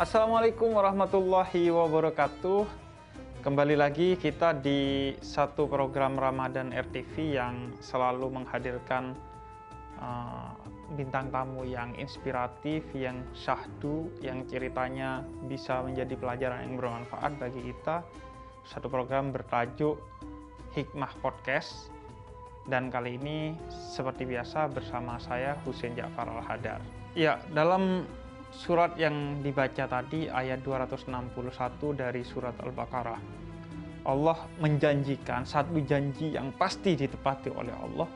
Assalamualaikum warahmatullahi wabarakatuh. Kembali lagi kita di satu program Ramadan RTV yang selalu menghadirkan uh, bintang tamu yang inspiratif, yang syahdu, yang ceritanya bisa menjadi pelajaran yang bermanfaat bagi kita. Satu program bertajuk Hikmah Podcast. Dan kali ini seperti biasa bersama saya Husein Ja'far Al-Hadar. Ya, dalam surat yang dibaca tadi ayat 261 dari surat Al-Baqarah. Allah menjanjikan satu janji yang pasti ditepati oleh Allah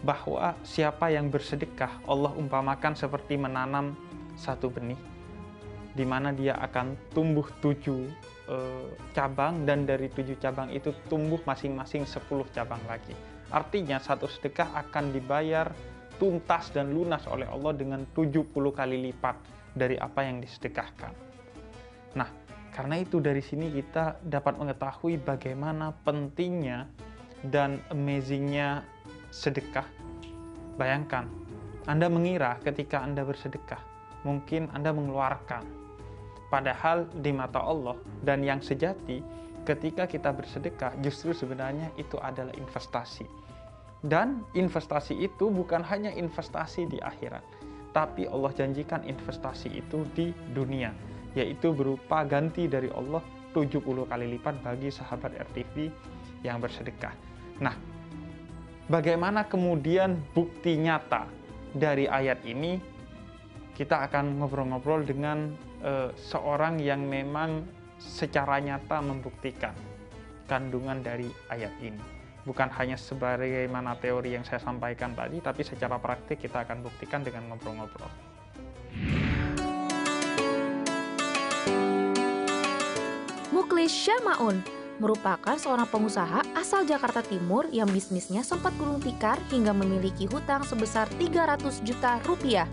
bahwa siapa yang bersedekah Allah umpamakan seperti menanam satu benih di mana dia akan tumbuh tujuh e, cabang dan dari tujuh cabang itu tumbuh masing-masing sepuluh cabang lagi. Artinya satu sedekah akan dibayar tuntas dan lunas oleh Allah dengan 70 kali lipat dari apa yang disedekahkan. Nah, karena itu dari sini kita dapat mengetahui bagaimana pentingnya dan amazingnya sedekah. Bayangkan, Anda mengira ketika Anda bersedekah, mungkin Anda mengeluarkan. Padahal di mata Allah dan yang sejati, ketika kita bersedekah, justru sebenarnya itu adalah investasi. Dan investasi itu bukan hanya investasi di akhirat, tapi Allah janjikan investasi itu di dunia, yaitu berupa ganti dari Allah 70 kali lipat bagi sahabat RTV yang bersedekah. Nah, bagaimana kemudian bukti nyata dari ayat ini? Kita akan ngobrol-ngobrol dengan uh, seorang yang memang secara nyata membuktikan kandungan dari ayat ini bukan hanya sebagaimana teori yang saya sampaikan tadi, tapi secara praktik kita akan buktikan dengan ngobrol-ngobrol. Muklis Syamaun merupakan seorang pengusaha asal Jakarta Timur yang bisnisnya sempat gulung tikar hingga memiliki hutang sebesar 300 juta rupiah.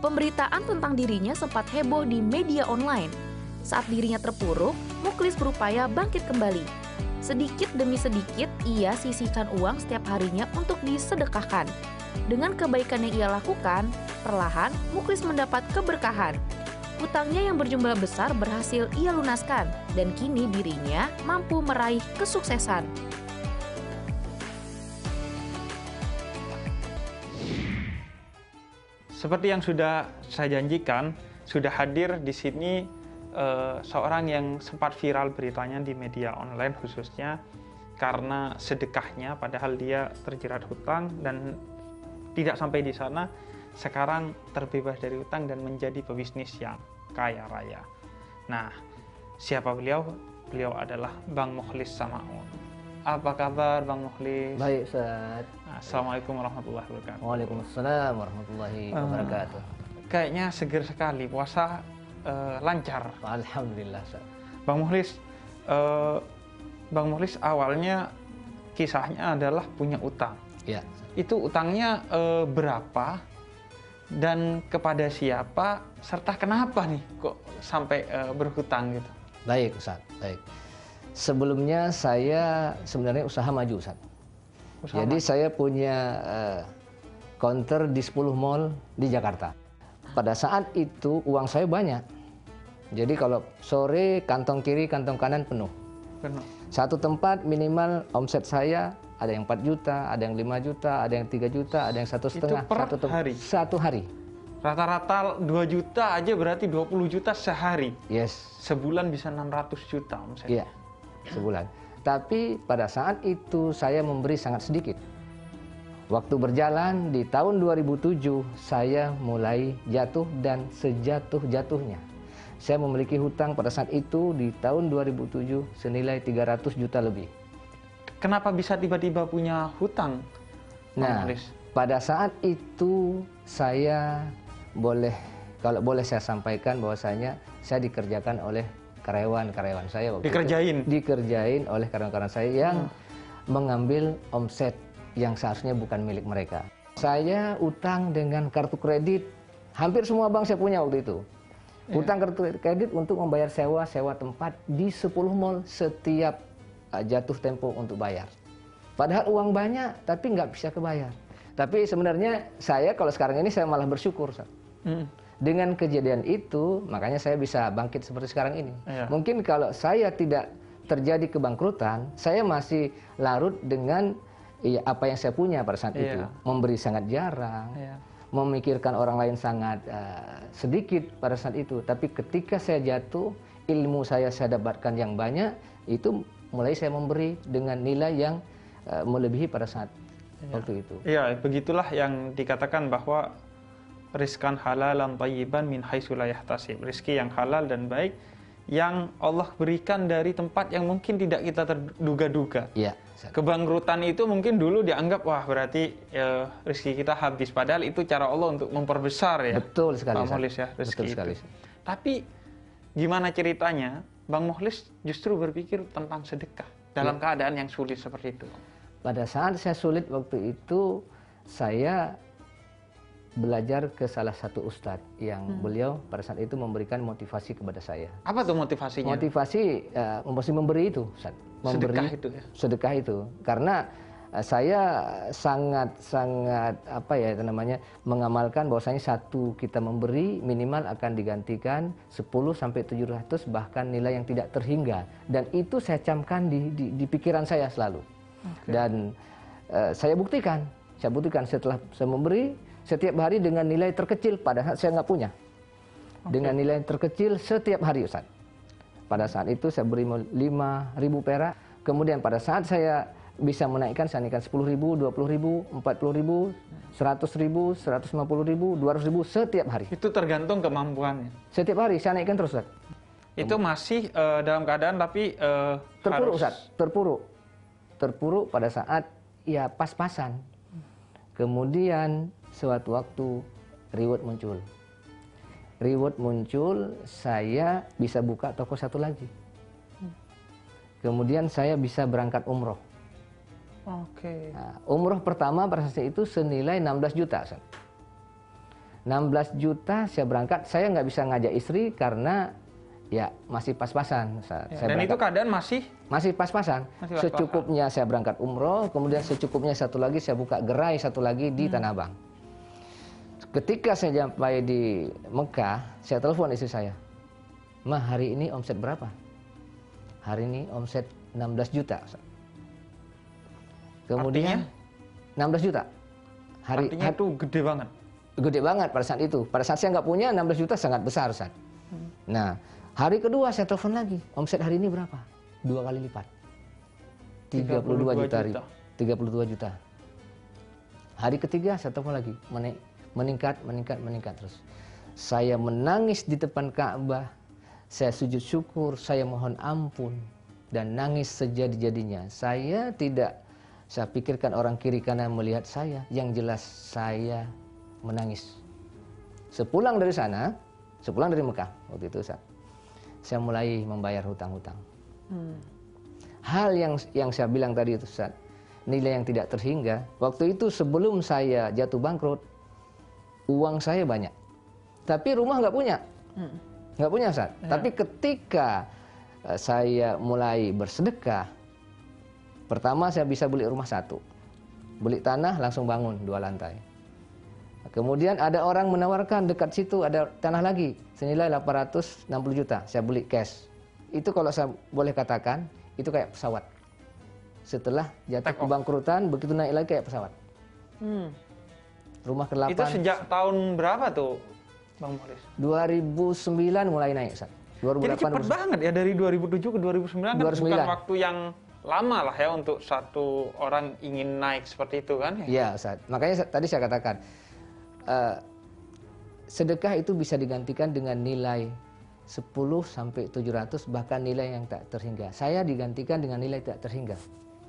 Pemberitaan tentang dirinya sempat heboh di media online. Saat dirinya terpuruk, Muklis berupaya bangkit kembali Sedikit demi sedikit, ia sisihkan uang setiap harinya untuk disedekahkan. Dengan kebaikan yang ia lakukan, perlahan Muklis mendapat keberkahan. Utangnya yang berjumlah besar berhasil ia lunaskan, dan kini dirinya mampu meraih kesuksesan. Seperti yang sudah saya janjikan, sudah hadir di sini uh, seorang yang sempat viral beritanya di media online khususnya karena sedekahnya padahal dia terjerat hutang dan tidak sampai di sana sekarang terbebas dari hutang dan menjadi pebisnis yang kaya raya. Nah, siapa beliau? Beliau adalah Bang Mukhlis Samaun. Apa kabar Bang Mukhlis? Baik, Ustaz. Assalamualaikum warahmatullahi wabarakatuh. Waalaikumsalam warahmatullahi ah, wabarakatuh. Uh, kayaknya seger sekali puasa uh, lancar. Alhamdulillah. Bang Muhlis, uh, Bang Muhlis awalnya kisahnya adalah punya utang. Ya. Itu utangnya uh, berapa dan kepada siapa serta kenapa nih kok sampai uh, berhutang gitu? Baik, Ustaz. Baik. Sebelumnya saya sebenarnya usaha maju, Ustaz. Usaha Jadi maju. saya punya uh, counter di 10 mall di Jakarta. Pada saat itu uang saya banyak jadi kalau sore kantong kiri, kantong kanan penuh. Penuh. Satu tempat minimal omset saya ada yang 4 juta, ada yang 5 juta, ada yang 3 juta, ada yang satu setengah. Itu per satu hari? Satu hari. Rata-rata 2 juta aja berarti 20 juta sehari. Yes. Sebulan bisa 600 juta omset. Iya, sebulan. Tapi pada saat itu saya memberi sangat sedikit. Waktu berjalan di tahun 2007 saya mulai jatuh dan sejatuh-jatuhnya saya memiliki hutang pada saat itu di tahun 2007 senilai 300 juta lebih. Kenapa bisa tiba-tiba punya hutang? Nah, pada saat itu saya boleh kalau boleh saya sampaikan bahwasanya saya dikerjakan oleh karyawan-karyawan saya waktu dikerjain itu, dikerjain oleh karyawan-karyawan saya yang hmm. mengambil omset yang seharusnya bukan milik mereka. Saya utang dengan kartu kredit hampir semua bank saya punya waktu itu. Yeah. Utang kartu kredit untuk membayar sewa sewa tempat di 10 mall setiap uh, jatuh tempo untuk bayar. Padahal uang banyak tapi nggak bisa kebayar. Tapi sebenarnya saya kalau sekarang ini saya malah bersyukur. Mm. dengan kejadian itu makanya saya bisa bangkit seperti sekarang ini. Iya. Mungkin kalau saya tidak terjadi kebangkrutan, saya masih larut dengan ya, apa yang saya punya pada saat Iya. itu, memberi sangat jarang, Iya. Memikirkan orang lain sangat eh, sedikit pada saat itu. Tapi ketika saya jatuh, ilmu saya saya dapatkan yang banyak, itu mulai saya memberi dengan nilai yang eh, melebihi pada saat waktu itu. Iya, begitulah yang dikatakan bahwa rizkan halalan tayyiban min haitsu la yahtasib. Rizki yang halal dan baik yang Allah berikan dari tempat yang mungkin tidak kita terduga-duga. Iya. Kebangkrutan itu mungkin dulu dianggap wah berarti ya, rezeki kita habis padahal itu cara Allah untuk memperbesar ya. Betul sekali. Bang. Muhlis ya rezeki Betul itu. sekali. Tapi gimana ceritanya Bang Muhlis justru berpikir tentang sedekah dalam keadaan yang sulit seperti itu. Pada saat saya sulit waktu itu, saya belajar ke salah satu ustadz yang Hmm. beliau pada saat itu memberikan motivasi kepada saya. Apa tuh motivasinya? Motivasi mesti memberi itu, Ustaz. Memberi Sedekah itu ya? sedekah itu. Karena eh, saya sangat sangat apa ya itu namanya mengamalkan bahwasanya satu kita memberi minimal akan digantikan 10 sampai 700 bahkan nilai yang tidak terhingga dan itu saya camkan di di, di pikiran saya selalu. Dan eh, saya buktikan, saya buktikan setelah saya memberi setiap hari dengan nilai terkecil padahal saya nggak punya. Dengan nilai terkecil setiap hari Ustaz. Pada saat itu saya beri 5 ribu perak. Kemudian pada saat saya bisa menaikkan, saya naikkan 10 ribu, 20 ribu, 40 ribu, 100 ribu, 150 ribu, 200 ribu setiap hari. Itu tergantung kemampuannya. Setiap hari saya naikkan terus Ustaz. Itu masih eh, dalam keadaan tapi eh, Terpuruk harus Ustaz, terpuruk. Terpuruk pada saat ya pas-pasan. Kemudian suatu waktu reward muncul. Reward muncul, saya bisa buka toko satu lagi. Kemudian saya bisa berangkat umroh. Oke. Nah, umroh pertama saat itu senilai 16 juta. Ustaz. 16 juta saya berangkat, saya nggak bisa ngajak istri karena ya masih pas-pasan. Ya, Saya dan berangkat- itu keadaan masih masih pas-pasan. Masih pas-pasan. Secukupnya saya berangkat umroh, kemudian secukupnya satu lagi saya buka gerai satu lagi di Tanah Abang. Ketika saya sampai di Mekah, saya telepon istri saya. Mah, hari ini omset berapa? Hari ini omset 16 juta. Ustaz." Kemudian 16 juta. Hari, artinya itu gede banget. gede banget pada saat itu. Pada saat saya nggak punya 16 juta sangat besar Ustaz. Nah, hari kedua saya telepon lagi. Omset hari ini berapa? Dua kali lipat. 32 juta. 32 juta. 32 juta. Hari ketiga saya telepon lagi. Menaik- Meningkat, meningkat, meningkat terus. Saya menangis di depan Ka'bah. Saya sujud syukur, saya mohon ampun dan nangis sejadi-jadinya. Saya tidak saya pikirkan orang kiri kanan melihat saya, yang jelas saya menangis. Sepulang dari sana, sepulang dari Mekah waktu itu Ustaz, saya mulai membayar hutang-hutang. Hal yang yang saya bilang tadi itu Ustaz, nilai yang tidak terhingga. Waktu itu sebelum saya jatuh bangkrut, uang saya banyak. Tapi rumah nggak punya. Nggak punya Ustaz. Tapi ketika eh, saya mulai bersedekah, pertama saya bisa beli rumah satu. Beli tanah langsung bangun dua lantai. Kemudian ada orang menawarkan dekat situ ada tanah lagi senilai 860 juta. Saya beli cash. Itu kalau saya boleh katakan itu kayak pesawat. Setelah jatuh kebangkrutan begitu naik lagi kayak pesawat. Rumah ke-8 Itu sejak tahun berapa tuh, Bang Moris? 2009 mulai naik, Ustaz. Jadi 2008 cepat banget ya dari 2007 ke 2009 kan 2009. bukan waktu yang lama lah ya untuk satu orang ingin naik seperti itu kan ya. Iya, Ustaz. Makanya tadi saya katakan eh, sedekah itu bisa digantikan dengan nilai 10 sampai 700 bahkan nilai yang tak terhingga. Saya digantikan dengan nilai tak terhingga.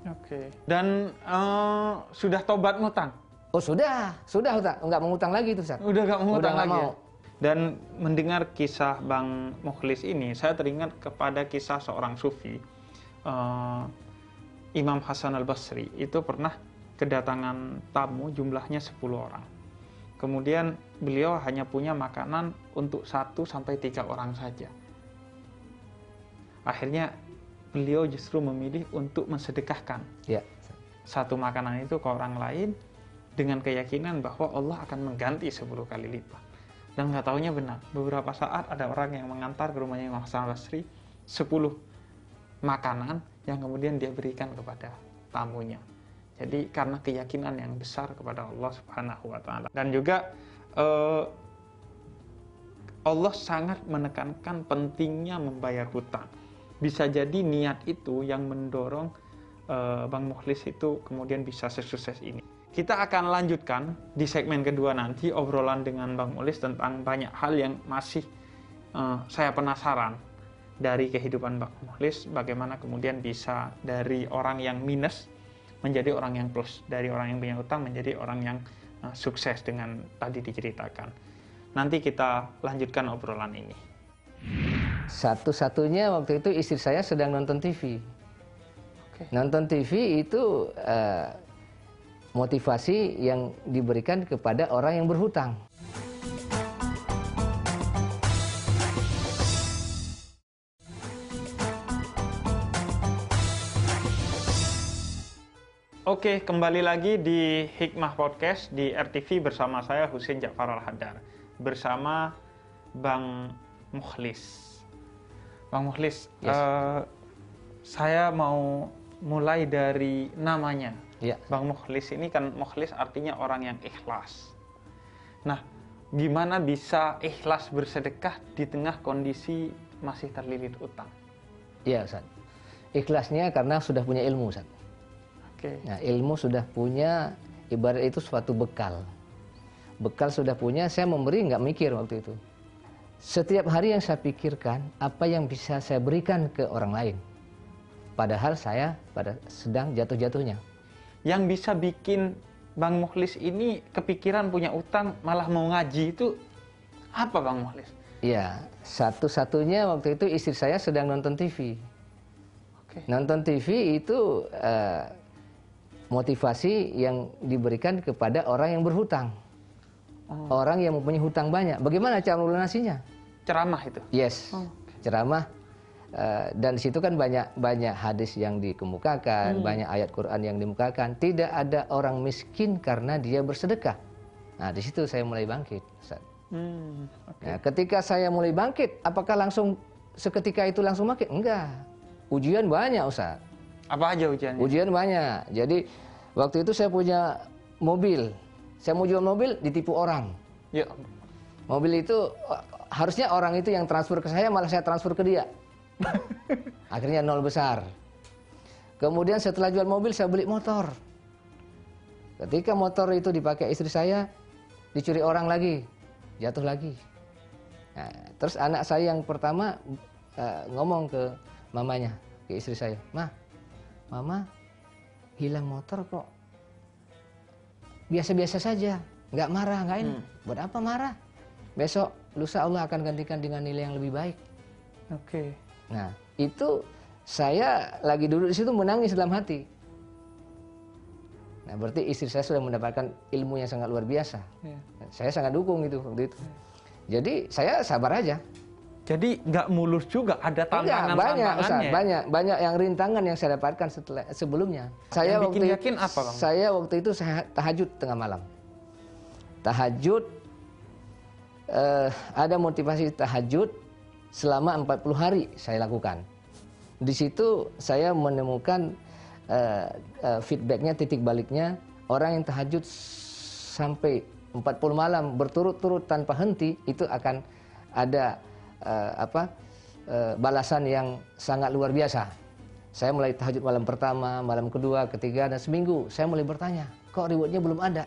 Oke. Dan eh, sudah tobat ngutang? Oh, sudah, sudah Ustaz. Enggak mengutang lagi itu, Ustaz. Udah gak mengutang Udah nggak lagi. mau. ya? Dan mendengar kisah Bang Mukhlis ini, saya teringat kepada kisah seorang sufi, eh, Imam Hasan al Basri. Itu pernah kedatangan tamu jumlahnya 10 orang. Kemudian beliau hanya punya makanan untuk satu sampai tiga orang saja. Akhirnya beliau justru memilih untuk mensedekahkan Ya. satu makanan itu ke orang lain dengan keyakinan bahwa Allah akan mengganti 10 kali lipat. dan nggak taunya benar. Beberapa saat ada orang yang mengantar ke rumahnya Imam Hasan Basri 10 makanan yang kemudian dia berikan kepada tamunya. Jadi karena keyakinan yang besar kepada Allah Subhanahu wa taala. Dan juga eh, Allah sangat menekankan pentingnya membayar hutang. Bisa jadi niat itu yang mendorong eh, Bang Mukhlis itu kemudian bisa sesukses ini. Kita akan lanjutkan di segmen kedua nanti obrolan dengan Bang Mulis tentang banyak hal yang masih uh, saya penasaran dari kehidupan Bang Mulis, bagaimana kemudian bisa dari orang yang minus menjadi orang yang plus, dari orang yang punya utang menjadi orang yang uh, sukses dengan tadi diceritakan. Nanti kita lanjutkan obrolan ini. Satu-satunya waktu itu istri saya sedang nonton TV. Oke. Nonton TV itu uh, motivasi yang diberikan kepada orang yang berhutang. Oke, kembali lagi di Hikmah Podcast di RTV bersama saya Husin Ja'far Al-Hadar bersama Bang Mukhlis. Bang Mukhlis, Yes. eh, saya mau mulai dari namanya. Ya, Bang Mukhlis ini kan Mukhlis artinya orang yang ikhlas. Nah, gimana bisa ikhlas bersedekah di tengah kondisi masih terlilit utang? iya Ustaz. Ikhlasnya karena sudah punya ilmu Ustaz. Oke. Nah, ilmu sudah punya ibarat itu suatu bekal. Bekal sudah punya, saya memberi nggak mikir waktu itu. Setiap hari yang saya pikirkan apa yang bisa saya berikan ke orang lain. Padahal saya pada sedang jatuh-jatuhnya. Yang bisa bikin Bang Mukhlis ini kepikiran punya utang malah mau ngaji itu apa Bang Mukhlis? Iya, satu-satunya waktu itu istri saya sedang nonton TV. Oke. Nonton TV itu eh, motivasi yang diberikan kepada orang yang berhutang. Oh. Orang yang mempunyai hutang banyak. Bagaimana cara melunasinya? Ceramah itu. Yes, Oh. ceramah. Eh, dan di situ kan banyak banyak hadis yang dikemukakan, banyak ayat Quran yang dimukakan. Tidak ada orang miskin karena dia bersedekah. Nah, di situ saya mulai bangkit. Ustaz. Hmm, oke. Nah, ketika saya mulai bangkit, apakah langsung seketika itu langsung bangkit? Enggak. Ujian banyak, Ustaz. Apa aja ujiannya? Ujian banyak. Jadi waktu itu saya punya mobil. Saya mau jual mobil ditipu orang. Ya, Mobil itu harusnya orang itu yang transfer ke saya malah saya transfer ke dia. Akhirnya nol besar. Kemudian setelah jual mobil saya beli motor. Ketika motor itu dipakai istri saya, dicuri orang lagi, jatuh lagi. Nah, terus anak saya yang pertama eh, ngomong ke mamanya, ke istri saya, "Mah, mama hilang motor kok biasa-biasa saja, nggak marah, nggak ini. Hmm. Buat apa marah? Besok lusa Allah akan gantikan dengan nilai yang lebih baik. oke. Nah, itu saya lagi duduk di situ menangis dalam hati. Nah, berarti istri saya sudah mendapatkan ilmu yang sangat luar biasa. Ya. Saya sangat dukung itu waktu itu. Jadi saya sabar aja. Jadi nggak mulus juga, ada Enggak, tantangan banyak, Ustaz, tantangannya. banyak, banyak yang rintangan yang saya dapatkan setelah sebelumnya. Saya Yang bikin waktu yakin apa, Bang? Saya waktu itu saya tahajud tengah malam. Tahajud eh, ada motivasi tahajud selama 40 hari saya lakukan. Di situ saya menemukan eh, eh, feedbacknya, titik baliknya orang yang tahajud sampai 40 malam berturut-turut tanpa henti itu akan ada eh, apa eh, balasan yang sangat luar biasa. Saya mulai tahajud malam pertama, malam kedua, ketiga dan seminggu saya mulai bertanya, kok rewardnya belum ada?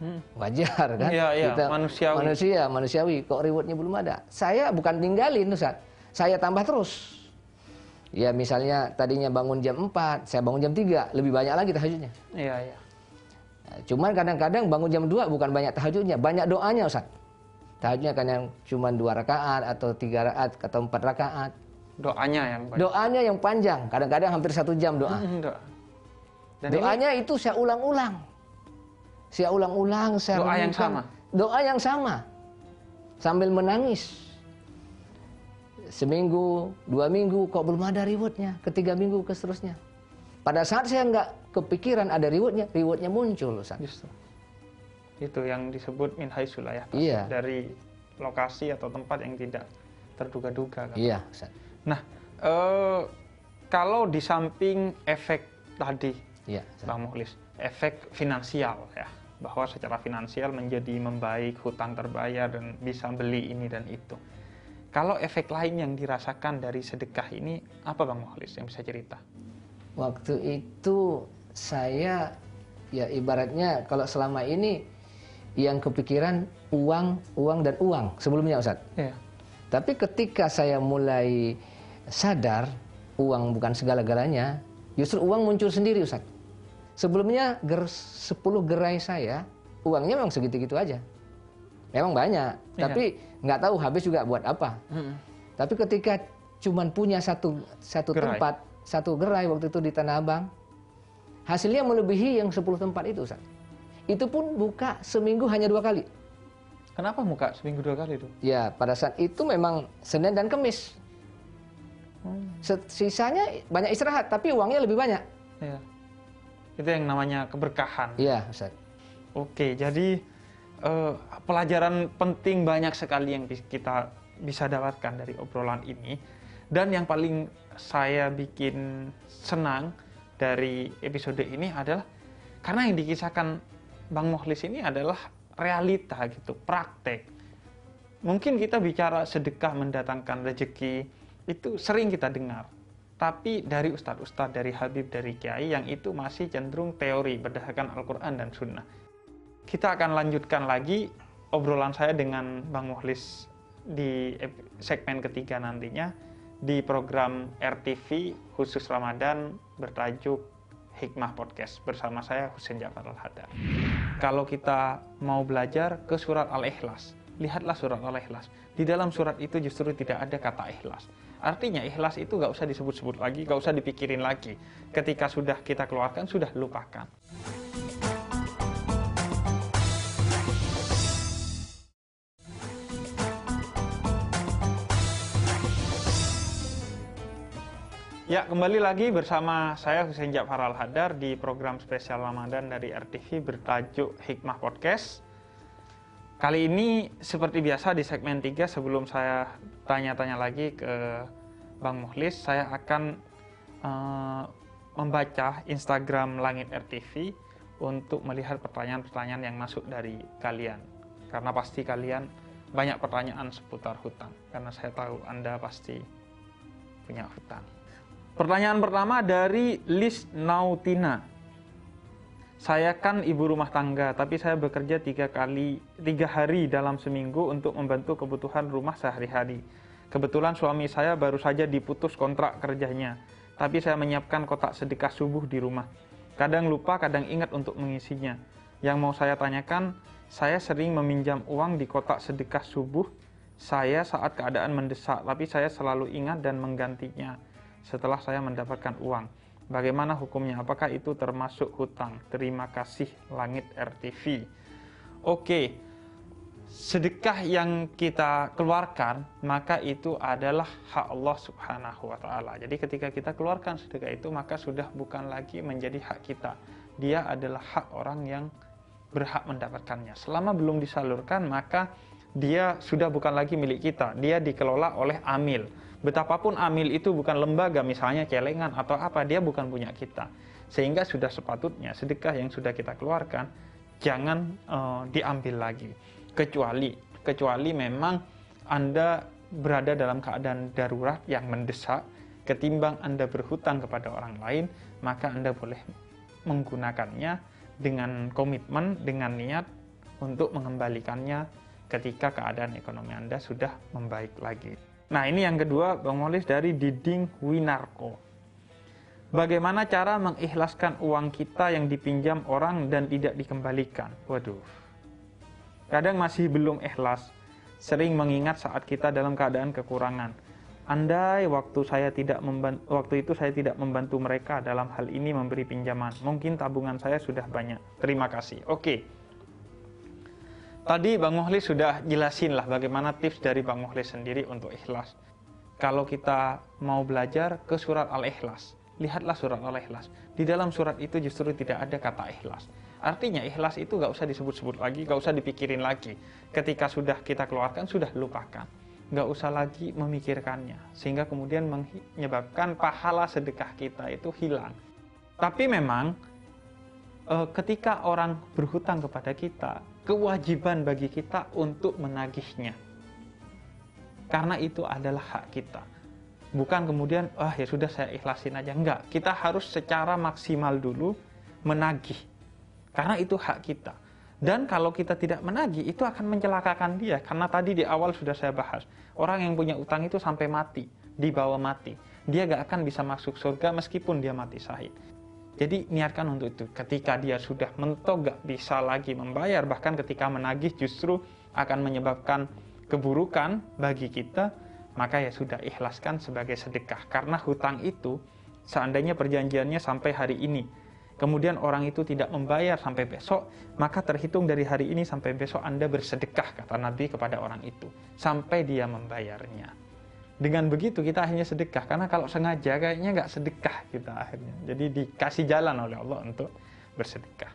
Hmm. Wajar kan? Iya, iya, manusiawi. Manusia, manusiawi. Kok rewardnya belum ada? Saya bukan tinggalin Ustaz. Saya tambah terus. Ya misalnya tadinya bangun jam 4, saya bangun jam 3, lebih banyak lagi tahajudnya. Iya, iya. Nah, Cuman kadang-kadang bangun jam 2 bukan banyak tahajudnya, banyak doanya Ustaz. Tahajudnya kan yang cuma dua rakaat atau tiga rakaat atau empat rakaat. Doanya yang banyak. Doanya yang panjang, kadang-kadang hampir satu jam doa. Doa. Dan ini Doanya itu saya ulang-ulang. Saya ulang-ulang, saya Doa yang sama? Doa yang sama. Sambil menangis. Seminggu, dua minggu, kok belum ada rewardnya. Ketiga minggu, ke seterusnya. Pada saat saya nggak kepikiran ada rewardnya, rewardnya muncul. Ustaz. justru itu yang disebut min haitsu la yahtasib. Iya. dari lokasi atau tempat yang tidak terduga-duga. Kan? Iya, Ustaz. Nah, eh, kalau di samping efek tadi, Iya, Ustaz. Bang Mukhlis, efek finansial ya, bahwa secara finansial menjadi membaik, hutang terbayar dan bisa beli ini dan itu. Kalau efek lain yang dirasakan dari sedekah ini apa Bang Mukhlis yang bisa cerita? Waktu itu saya ya ibaratnya kalau selama ini yang kepikiran uang, uang dan uang sebelumnya Ustaz. Iya. Tapi ketika saya mulai sadar uang bukan segala-galanya, justru uang muncul sendiri Ustaz. Sebelumnya ger 10 gerai saya, uangnya memang segitu-gitu aja. Memang banyak, Iya. tapi nggak tahu habis juga buat apa. Tapi ketika cuman punya satu satu Gerai. tempat, satu gerai waktu itu di Tanah Abang, hasilnya melebihi yang 10 tempat itu Ustaz. Itu pun buka seminggu hanya dua kali. Kenapa muka seminggu dua kali tuh? Ya, pada saat itu memang Senin dan Kamis. Se- Sisanya banyak istirahat, tapi uangnya lebih banyak. Iya. Itu yang namanya keberkahan. Iya, Ustaz. Oke, jadi eh, pelajaran penting banyak sekali yang kita bisa dapatkan dari obrolan ini. Dan yang paling saya bikin senang dari episode ini adalah karena yang dikisahkan Bang Mohlis ini adalah realita gitu, praktek. Mungkin kita bicara sedekah mendatangkan rezeki itu sering kita dengar. Tapi dari ustadz-ustadz, dari Habib, dari Kiai yang itu masih cenderung teori berdasarkan Al-Quran dan Sunnah. Kita akan lanjutkan lagi obrolan saya dengan Bang Muhlis di segmen ketiga nantinya di program RTV khusus Ramadan bertajuk Hikmah Podcast bersama saya Husain Jafar Al-Hadar. Kalau kita mau belajar ke surat Al-Ikhlas, lihatlah surat Al-Ikhlas. Di dalam surat itu justru tidak ada kata ikhlas. Artinya ikhlas itu nggak usah disebut-sebut lagi, nggak usah dipikirin lagi. Ketika sudah kita keluarkan, sudah lupakan. Ya, kembali lagi bersama saya Husain Jafar Al-Hadar di program spesial Ramadan dari RTV bertajuk Hikmah Podcast. Kali ini seperti biasa di segmen 3 sebelum saya tanya-tanya lagi ke Bang Muhlis, saya akan eh, membaca Instagram Langit RTV untuk melihat pertanyaan-pertanyaan yang masuk dari kalian. Karena pasti kalian banyak pertanyaan seputar hutang. Karena saya tahu Anda pasti punya hutang. Pertanyaan pertama dari Lis Nautina. Saya kan ibu rumah tangga, tapi saya bekerja tiga kali, tiga hari dalam seminggu untuk membantu kebutuhan rumah sehari-hari. Kebetulan suami saya baru saja diputus kontrak kerjanya, tapi saya menyiapkan kotak sedekah subuh di rumah. Kadang lupa, kadang ingat untuk mengisinya. Yang mau saya tanyakan, saya sering meminjam uang di kotak sedekah subuh saya saat keadaan mendesak, tapi saya selalu ingat dan menggantinya setelah saya mendapatkan uang. Bagaimana hukumnya? Apakah itu termasuk hutang? Terima kasih Langit RTV. Oke, sedekah yang kita keluarkan, maka itu adalah hak Allah Subhanahu wa Ta'ala. Jadi, ketika kita keluarkan sedekah itu, maka sudah bukan lagi menjadi hak kita. Dia adalah hak orang yang berhak mendapatkannya. Selama belum disalurkan, maka dia sudah bukan lagi milik kita. Dia dikelola oleh amil. Betapapun amil itu bukan lembaga, misalnya celengan atau apa, dia bukan punya kita. Sehingga sudah sepatutnya sedekah yang sudah kita keluarkan jangan eh, diambil lagi. Kecuali kecuali memang Anda berada dalam keadaan darurat yang mendesak, ketimbang Anda berhutang kepada orang lain, maka Anda boleh menggunakannya dengan komitmen, dengan niat untuk mengembalikannya ketika keadaan ekonomi Anda sudah membaik lagi. Nah ini yang kedua Bang Molis dari Diding Winarko. Bagaimana cara mengikhlaskan uang kita yang dipinjam orang dan tidak dikembalikan? Waduh. Kadang masih belum ikhlas, sering mengingat saat kita dalam keadaan kekurangan. Andai waktu saya tidak membantu, waktu itu saya tidak membantu mereka dalam hal ini memberi pinjaman, mungkin tabungan saya sudah banyak. Terima kasih. Oke. Tadi Bang Muhlis sudah jelasin lah bagaimana tips dari Bang Muhlis sendiri untuk ikhlas. Kalau kita mau belajar ke surat Al-Ikhlas, lihatlah surat Al-Ikhlas. Di dalam surat itu justru tidak ada kata ikhlas. Artinya ikhlas itu nggak usah disebut-sebut lagi, nggak usah dipikirin lagi. Ketika sudah kita keluarkan, sudah lupakan. Nggak usah lagi memikirkannya. Sehingga kemudian menyebabkan pahala sedekah kita itu hilang. Tapi memang eh, ketika orang berhutang kepada kita, kewajiban bagi kita untuk menagihnya. Karena itu adalah hak kita. Bukan kemudian, ah ya sudah saya ikhlasin aja. Enggak, kita harus secara maksimal dulu menagih. Karena itu hak kita. Dan kalau kita tidak menagih, itu akan mencelakakan dia. Karena tadi di awal sudah saya bahas. Orang yang punya utang itu sampai mati, dibawa mati. Dia gak akan bisa masuk surga meskipun dia mati syahid. Jadi niatkan untuk itu. Ketika dia sudah mentok gak bisa lagi membayar, bahkan ketika menagih justru akan menyebabkan keburukan bagi kita, maka ya sudah ikhlaskan sebagai sedekah. Karena hutang itu seandainya perjanjiannya sampai hari ini, kemudian orang itu tidak membayar sampai besok, maka terhitung dari hari ini sampai besok Anda bersedekah, kata Nabi kepada orang itu, sampai dia membayarnya dengan begitu kita akhirnya sedekah. Karena kalau sengaja kayaknya nggak sedekah kita akhirnya. Jadi dikasih jalan oleh Allah untuk bersedekah.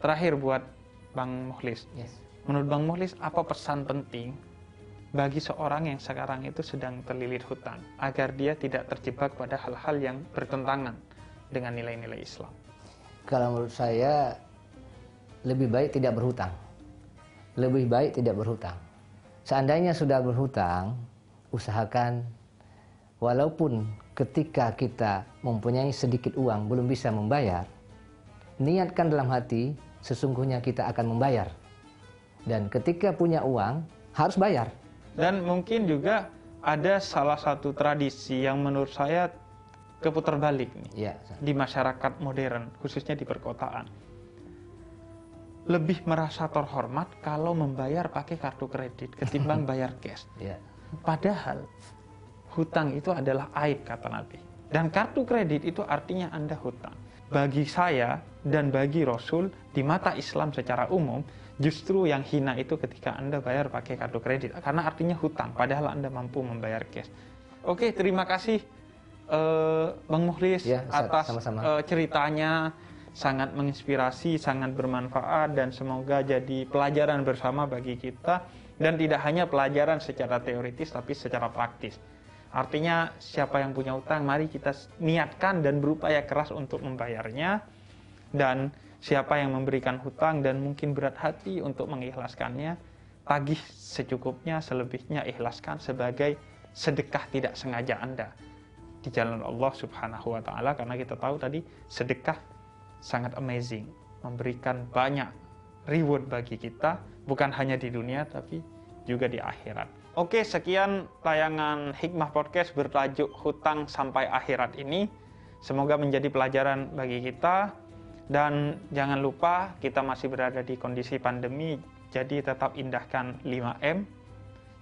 Terakhir buat Bang Muhlis yes. menurut Bang Muhlis apa pesan penting bagi seorang yang sekarang itu sedang terlilit hutang agar dia tidak terjebak pada hal-hal yang bertentangan dengan nilai-nilai Islam? Kalau menurut saya lebih baik tidak berhutang. Lebih baik tidak berhutang. Seandainya sudah berhutang usahakan walaupun ketika kita mempunyai sedikit uang belum bisa membayar, niatkan dalam hati sesungguhnya kita akan membayar. Dan ketika punya uang harus bayar. Dan mungkin juga ada salah satu tradisi yang menurut saya keputar balik nih ya, di masyarakat modern, khususnya di perkotaan. Lebih merasa terhormat kalau membayar pakai kartu kredit ketimbang bayar cash. Ya. Padahal hutang itu adalah aib kata Nabi. Dan kartu kredit itu artinya Anda hutang. Bagi saya dan bagi Rasul di mata Islam secara umum justru yang hina itu ketika Anda bayar pakai kartu kredit karena artinya hutang padahal Anda mampu membayar cash. Oke, terima kasih uh, Bang Muhlis ya, atas sama -sama. Uh, ceritanya sangat menginspirasi, sangat bermanfaat dan semoga jadi pelajaran bersama bagi kita dan tidak hanya pelajaran secara teoritis tapi secara praktis. Artinya siapa yang punya utang mari kita niatkan dan berupaya keras untuk membayarnya. Dan siapa yang memberikan hutang dan mungkin berat hati untuk mengikhlaskannya tagih secukupnya selebihnya ikhlaskan sebagai sedekah tidak sengaja Anda. Di jalan Allah Subhanahu wa taala karena kita tahu tadi sedekah sangat amazing. Memberikan banyak reward bagi kita bukan hanya di dunia tapi juga di akhirat. Oke, sekian tayangan Hikmah Podcast bertajuk Hutang sampai akhirat ini. Semoga menjadi pelajaran bagi kita dan jangan lupa kita masih berada di kondisi pandemi, jadi tetap indahkan 5M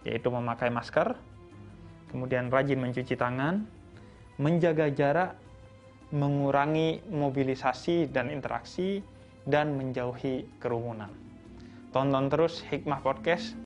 yaitu memakai masker, kemudian rajin mencuci tangan, menjaga jarak, mengurangi mobilisasi dan interaksi dan menjauhi kerumunan. Tonton terus Hikmah Podcast